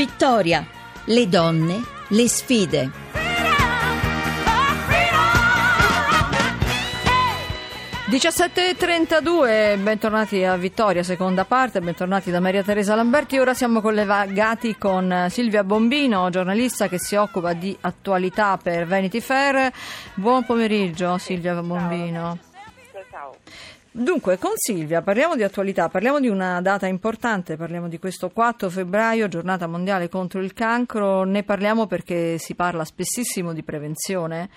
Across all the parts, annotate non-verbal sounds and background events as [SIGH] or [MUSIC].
Vittoria, le donne, le sfide. Hey! 17.32, bentornati a Vittoria, seconda parte, bentornati da Maria Teresa Lamberti. Ora siamo collegati con Silvia Bombino, giornalista che si occupa di attualità per Vanity Fair. Buon pomeriggio Silvia Bombino. Dunque, con Silvia parliamo di attualità, parliamo di una data importante, parliamo di questo 4 febbraio, giornata mondiale contro il cancro, ne parliamo perché si parla spessissimo di prevenzione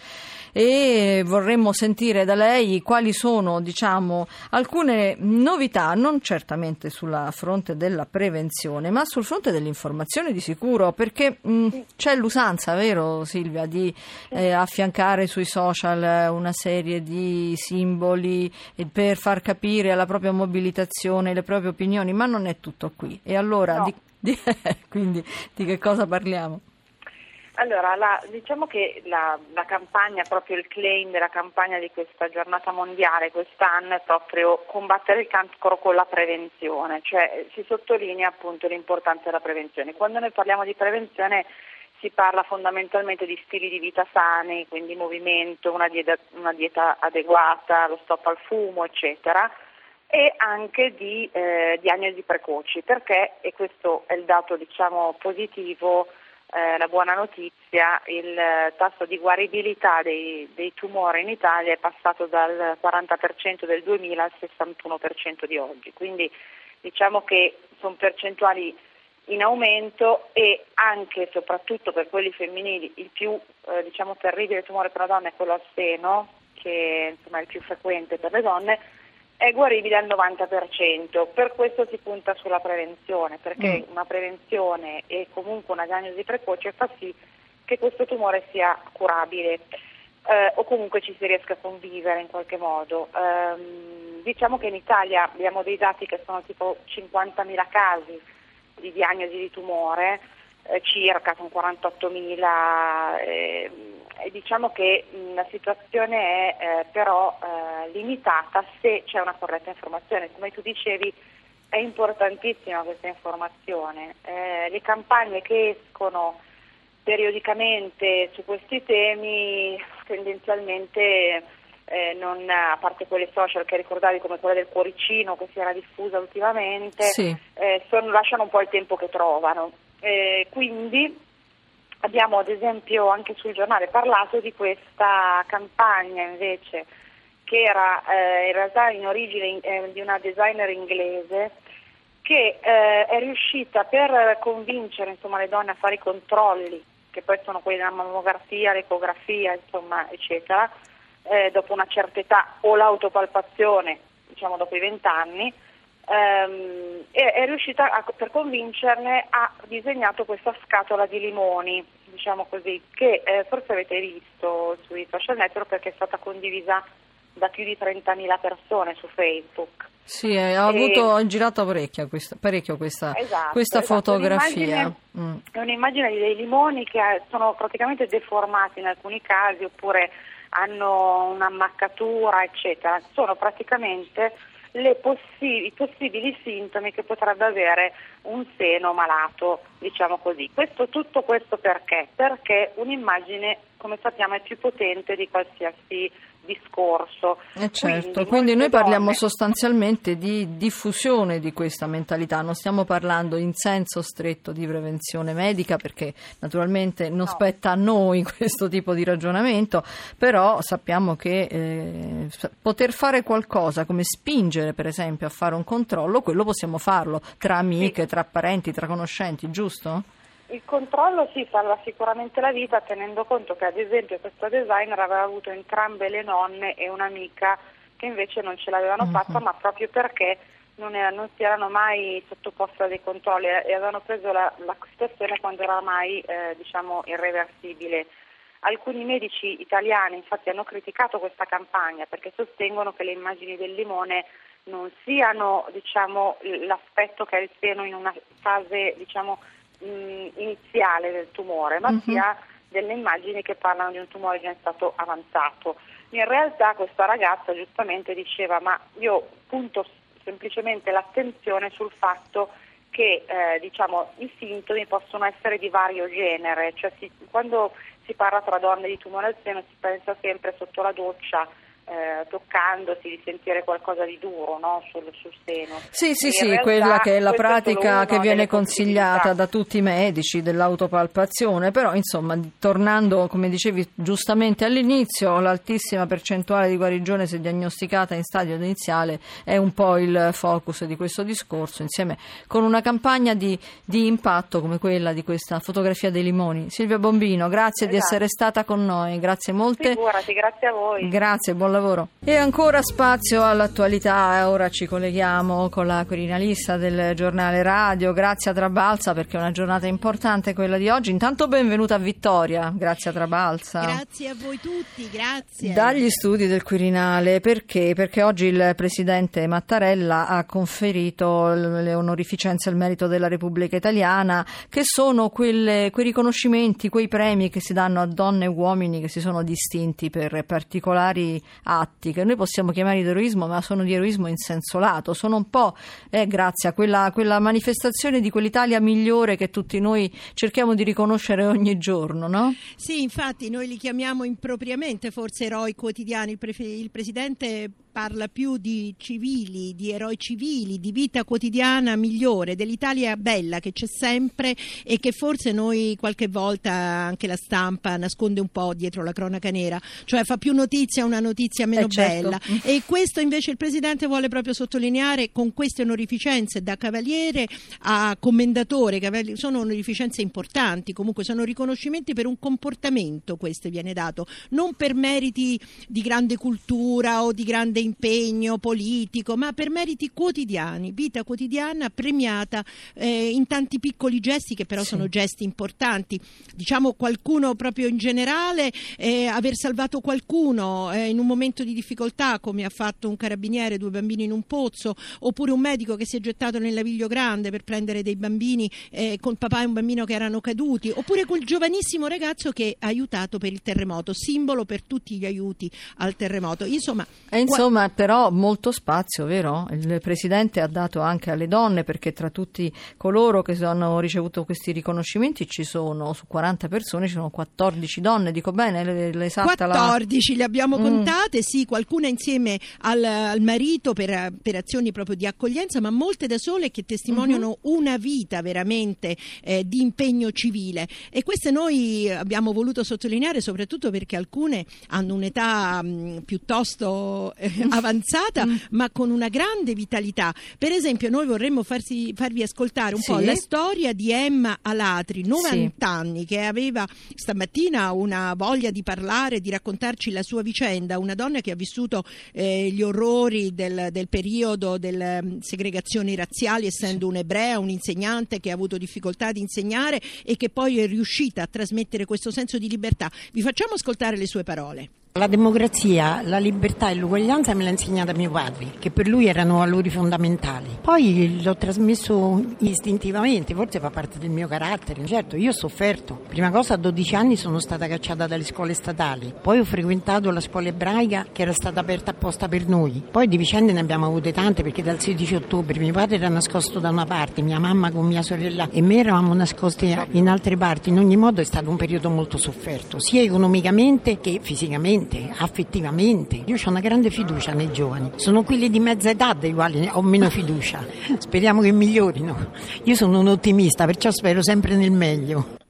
e vorremmo sentire da lei quali sono, diciamo, alcune novità, non certamente sulla fronte della prevenzione, ma sul fronte dell'informazione di sicuro, perché mh, c'è l'usanza, vero Silvia, di eh, affiancare sui social una serie di simboli per far capire alla propria mobilitazione le proprie opinioni, ma non è tutto qui. E allora, no. di, di, [LAUGHS] quindi, di che cosa parliamo? Allora, la, diciamo che la, la, campagna, proprio il claim della campagna di questa giornata mondiale quest'anno è proprio combattere il cancro con la prevenzione, cioè si sottolinea appunto l'importanza della prevenzione. Quando noi parliamo di prevenzione si parla fondamentalmente di stili di vita sani, quindi movimento, una dieta, una dieta adeguata, lo stop al fumo, eccetera, e anche di eh, diagnosi precoci, perché, e questo è il dato diciamo, positivo, eh, la buona notizia, il tasso di guaribilità dei, dei, tumori in Italia è passato dal 40% del 2000 al 61% di oggi, quindi diciamo che sono percentuali in aumento e anche e soprattutto per quelli femminili il più eh, diciamo, terribile tumore per la donna è quello al seno, che insomma, è il più frequente per le donne, è guaribile al 90%. Per questo si punta sulla prevenzione, perché mm. una prevenzione e comunque una diagnosi precoce fa sì che questo tumore sia curabile. Eh, o comunque ci si riesca a convivere in qualche modo. Um, diciamo che in Italia abbiamo dei dati che sono tipo 50.000 casi di diagnosi di tumore, eh, circa sono 48.000 eh, e diciamo che mh, la situazione è eh, però eh, limitata se c'è una corretta informazione. Come tu dicevi è importantissima questa informazione. Eh, le campagne che escono periodicamente su questi temi tendenzialmente eh, non, a parte quelle social che ricordavi come quella del cuoricino che si era diffusa ultimamente, sì. eh, sono, lasciano un po' il tempo che trovano. Eh, quindi abbiamo ad esempio anche sul giornale parlato di questa campagna invece che era eh, in realtà in origine eh, di una designer inglese che eh, è riuscita per convincere insomma, le donne a fare i controlli, che poi sono quelli della mammografia, l'ecografia, insomma, eccetera, eh, dopo una certa età o l'autopalpazione, diciamo dopo i vent'anni, ehm, è, è, riuscita a, per convincerne ha disegnato questa scatola di limoni, diciamo così, che eh, forse avete visto sui social network perché è stata condivisa da più di 30.000 persone su Facebook. Sì, eh, ha avuto, e... girato parecchio questa, parecchio questa, esatto, questa esatto. fotografia. È un'immagine, mm. è un'immagine di dei limoni che sono praticamente deformati in alcuni casi oppure hanno un'ammaccatura, eccetera, sono praticamente possi- i possibili sintomi che potrebbe avere un seno malato, diciamo così. Questo, tutto questo perché? Perché un'immagine, come sappiamo, è più potente di qualsiasi discorso. Eh certo, quindi, quindi noi parliamo donne... sostanzialmente di diffusione di questa mentalità, non stiamo parlando in senso stretto di prevenzione medica perché naturalmente non no. spetta a noi [LAUGHS] questo tipo di ragionamento, però sappiamo che eh, poter fare qualcosa come spingere per esempio a fare un controllo, quello possiamo farlo tra amiche, sì. tra parenti, tra conoscenti, giusto? Il controllo sì salva sicuramente la vita tenendo conto che ad esempio questo designer aveva avuto entrambe le nonne e un'amica che invece non ce l'avevano uh-huh. fatta ma proprio perché non, era, non, si erano mai sottoposte a dei controlli e avevano preso la, la situazione quando era mai eh, diciamo, irreversibile. Alcuni medici italiani infatti hanno criticato questa campagna perché sostengono che le immagini del limone non siano diciamo, l'aspetto che è il seno in una fase diciamo, mh, iniziale del tumore, ma uh-huh. sia delle immagini che parlano di un tumore già in stato avanzato. In realtà questa ragazza giustamente diceva ma io punto semplicemente l'attenzione sul fatto che eh, diciamo, i sintomi possono essere di vario genere, cioè si, quando si parla tra donne di tumore al seno si pensa sempre sotto la doccia eh, toccandosi di sentire qualcosa di duro no? sul, sul, seno. Sì, sì, sì, quella che è la pratica che viene consigliata da tutti i medici dell'autopalpazione, però insomma, tornando come dicevi giustamente all'inizio, l'altissima percentuale di guarigione se diagnosticata in stadio iniziale è un po' il focus di questo discorso, insieme con una campagna di, di impatto come quella di questa fotografia dei limoni. Silvia Bombino, grazie esatto. di essere stata con noi, grazie molte. Figurati, grazie a voi. Grazie, buon lavoro. E ancora spazio all'attualità, ora ci colleghiamo con la Quirinalista del giornale radio, grazie a Trabalza perché è una giornata importante quella di oggi. Intanto benvenuta a Vittoria, grazie a Trabalza. Grazie a voi tutti, grazie. Dagli studi del Quirinale, perché? Perché oggi il Presidente Mattarella ha conferito le onorificenze al merito della Repubblica Italiana, che sono quelle, quei riconoscimenti, quei premi che si danno a donne e uomini che si sono distinti per particolari atti che noi possiamo chiamare di eroismo, ma sono di eroismo in senso lato, sono un po' eh, grazie a quella, quella, manifestazione di quell'Italia migliore che tutti noi cerchiamo di riconoscere ogni giorno, no? Sì, infatti noi li chiamiamo impropriamente forse eroi quotidiani, il, pre- il Presidente parla più di civili, di eroi civili, di vita quotidiana migliore, dell'Italia bella che c'è sempre e che forse noi qualche volta anche la stampa nasconde un po' dietro la cronaca nera, cioè fa più notizia una notizia meno eh certo. bella. E questo invece il Presidente vuole proprio sottolineare con queste onorificenze da cavaliere a commendatore, sono onorificenze importanti, comunque sono riconoscimenti per un comportamento questo viene dato, non per meriti di grande cultura o di grande impegno politico, ma per meriti quotidiani, vita quotidiana premiata eh, in tanti piccoli gesti che però sì. sono gesti importanti. Diciamo qualcuno proprio in generale, eh, aver salvato qualcuno eh, in un momento di difficoltà, come ha fatto un carabiniere, due bambini in un pozzo, oppure un medico che si è gettato nel Naviglio Grande per prendere dei bambini eh, col papà e un bambino che erano caduti, oppure quel giovanissimo ragazzo che ha aiutato per il terremoto, simbolo per tutti gli aiuti al terremoto. Insomma, insomma Insomma, però molto spazio, vero? Il Presidente ha dato anche alle donne, perché tra tutti coloro che hanno ricevuto questi riconoscimenti ci sono, su 40 persone, ci sono 14 donne, dico bene l'esatta 14 la... le abbiamo mm. contate, sì, qualcuna insieme al, al marito per, per, azioni proprio di accoglienza, ma molte da sole che testimoniano mm-hmm. una vita veramente eh, di impegno civile. E queste noi abbiamo voluto sottolineare soprattutto perché alcune hanno un'età mh, mm, piuttosto eh, [LAUGHS] avanzata mm. ma con una grande vitalità. Per esempio noi vorremmo farsi, farvi ascoltare un sì. po' la storia di Emma Alatri, 90 sì. anni, che aveva stamattina una voglia di parlare, di raccontarci la sua vicenda, una donna che ha vissuto eh, gli orrori del, del periodo delle mm, segregazioni razziali essendo un'ebrea, un insegnante che ha avuto difficoltà di insegnare e che poi è riuscita a trasmettere questo senso di libertà. Vi facciamo ascoltare le sue parole. La democrazia, la libertà e l'uguaglianza me l'ha insegnata mio padre, che per lui erano valori fondamentali. Poi l'ho trasmesso istintivamente, forse fa parte del mio carattere. Certo, io ho sofferto. Prima cosa a 12 anni sono stata cacciata dalle scuole statali, poi ho frequentato la scuola ebraica che era stata aperta apposta per noi. Poi di vicende ne abbiamo avute tante perché dal 16 ottobre mio padre era nascosto da una parte, mia mamma con mia sorella e me eravamo nascosti in altre parti. In ogni modo è stato un periodo molto sofferto, sia economicamente che fisicamente emotivamente, affettivamente. Io ho una grande fiducia nei giovani. Sono quelli di mezza età dei quali ho meno fiducia. Speriamo che migliorino. Io sono un ottimista, perciò spero sempre nel meglio.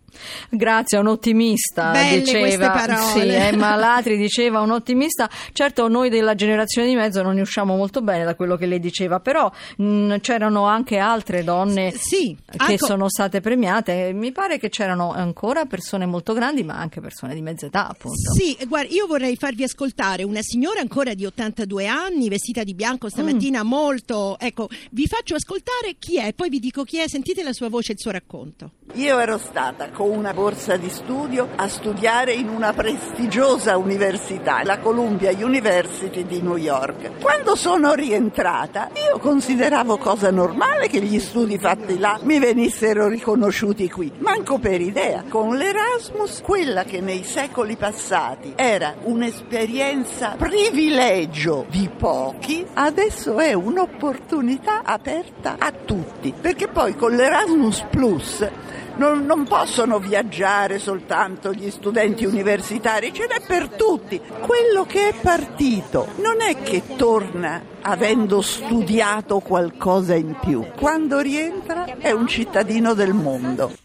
Grazie, un ottimista, Belle diceva. Sì, Emma Latri diceva un ottimista. Certo, noi della generazione di mezzo non ne usciamo molto bene da quello che lei diceva, però mh, c'erano anche altre donne sì, che ecco. sono state premiate. Mi pare che c'erano ancora persone molto grandi, ma anche persone di mezza età, appunto. Sì, guarda, io vorrei farvi ascoltare una signora ancora di 82 anni, vestita di bianco stamattina, mm. molto. Ecco, vi faccio ascoltare chi è, poi vi dico chi è, sentite la sua voce e il suo racconto. Io ero stata con una borsa di studio a studiare in una prestigiosa università, la Columbia University di New York. Quando sono rientrata, io consideravo cosa normale che gli studi fatti là mi venissero riconosciuti qui. Manco per idea. Con l'Erasmus, quella che nei secoli passati era un'esperienza privilegio di pochi, adesso è un'opportunità aperta a tutti. Perché poi con l'Erasmus Plus non, non, possono viaggiare soltanto gli studenti universitari, ce n'è per tutti. Quello che è partito non è che torna avendo studiato qualcosa in più. Quando rientra è un cittadino del mondo.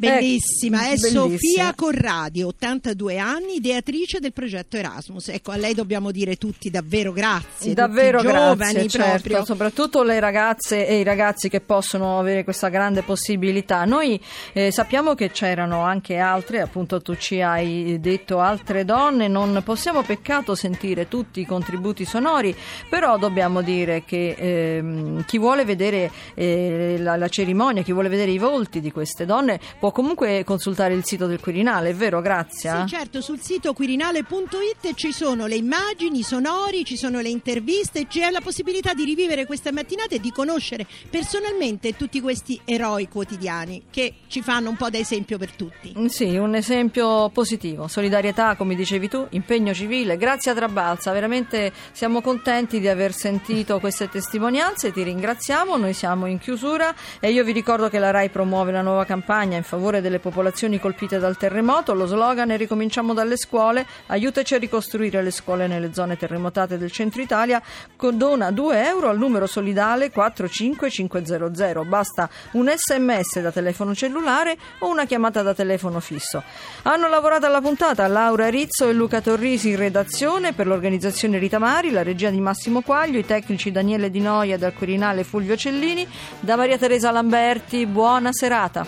Bellissima, è bellissima. Sofia Corradi, 82 anni, ideatrice del progetto Erasmus. Ecco, a lei dobbiamo dire tutti davvero grazie. Davvero grazie, certo, soprattutto le ragazze e i ragazzi che possono avere questa grande possibilità. Noi eh, sappiamo che c'erano anche altre, appunto tu ci hai detto altre donne, non possiamo peccato sentire tutti i contributi sonori, però dobbiamo dire che eh, chi vuole vedere eh, la, la cerimonia, chi vuole vedere i volti di queste donne può comunque consultare il sito del Quirinale, è vero? Grazie. Sì, certo, sul sito quirinale.it ci sono le immagini, i sonori, ci sono le interviste, c'è la possibilità di rivivere queste mattinate e di conoscere personalmente tutti questi eroi quotidiani che ci fanno un po' da esempio per tutti. Mm, sì, un esempio positivo, solidarietà, come dicevi tu, impegno civile. Grazie a Trabalza, veramente siamo contenti di aver sentito queste testimonianze, ti ringraziamo, noi siamo in chiusura e io vi ricordo che la RAI promuove una nuova campagna in favore favore delle popolazioni colpite dal terremoto. Lo slogan è Ricominciamo dalle scuole, aiutaci a ricostruire le scuole nelle zone terremotate del centro Italia. Dona 2 euro al numero solidale 45500. Basta un sms da telefono cellulare o una chiamata da telefono fisso. Hanno lavorato alla puntata Laura Rizzo e Luca Torrisi in redazione per l'organizzazione Rita Mari, la regia di Massimo Quaglio, i tecnici Daniele Di Noia dal Quirinale Fulvio Cellini, da Maria Teresa Lamberti. Buona serata.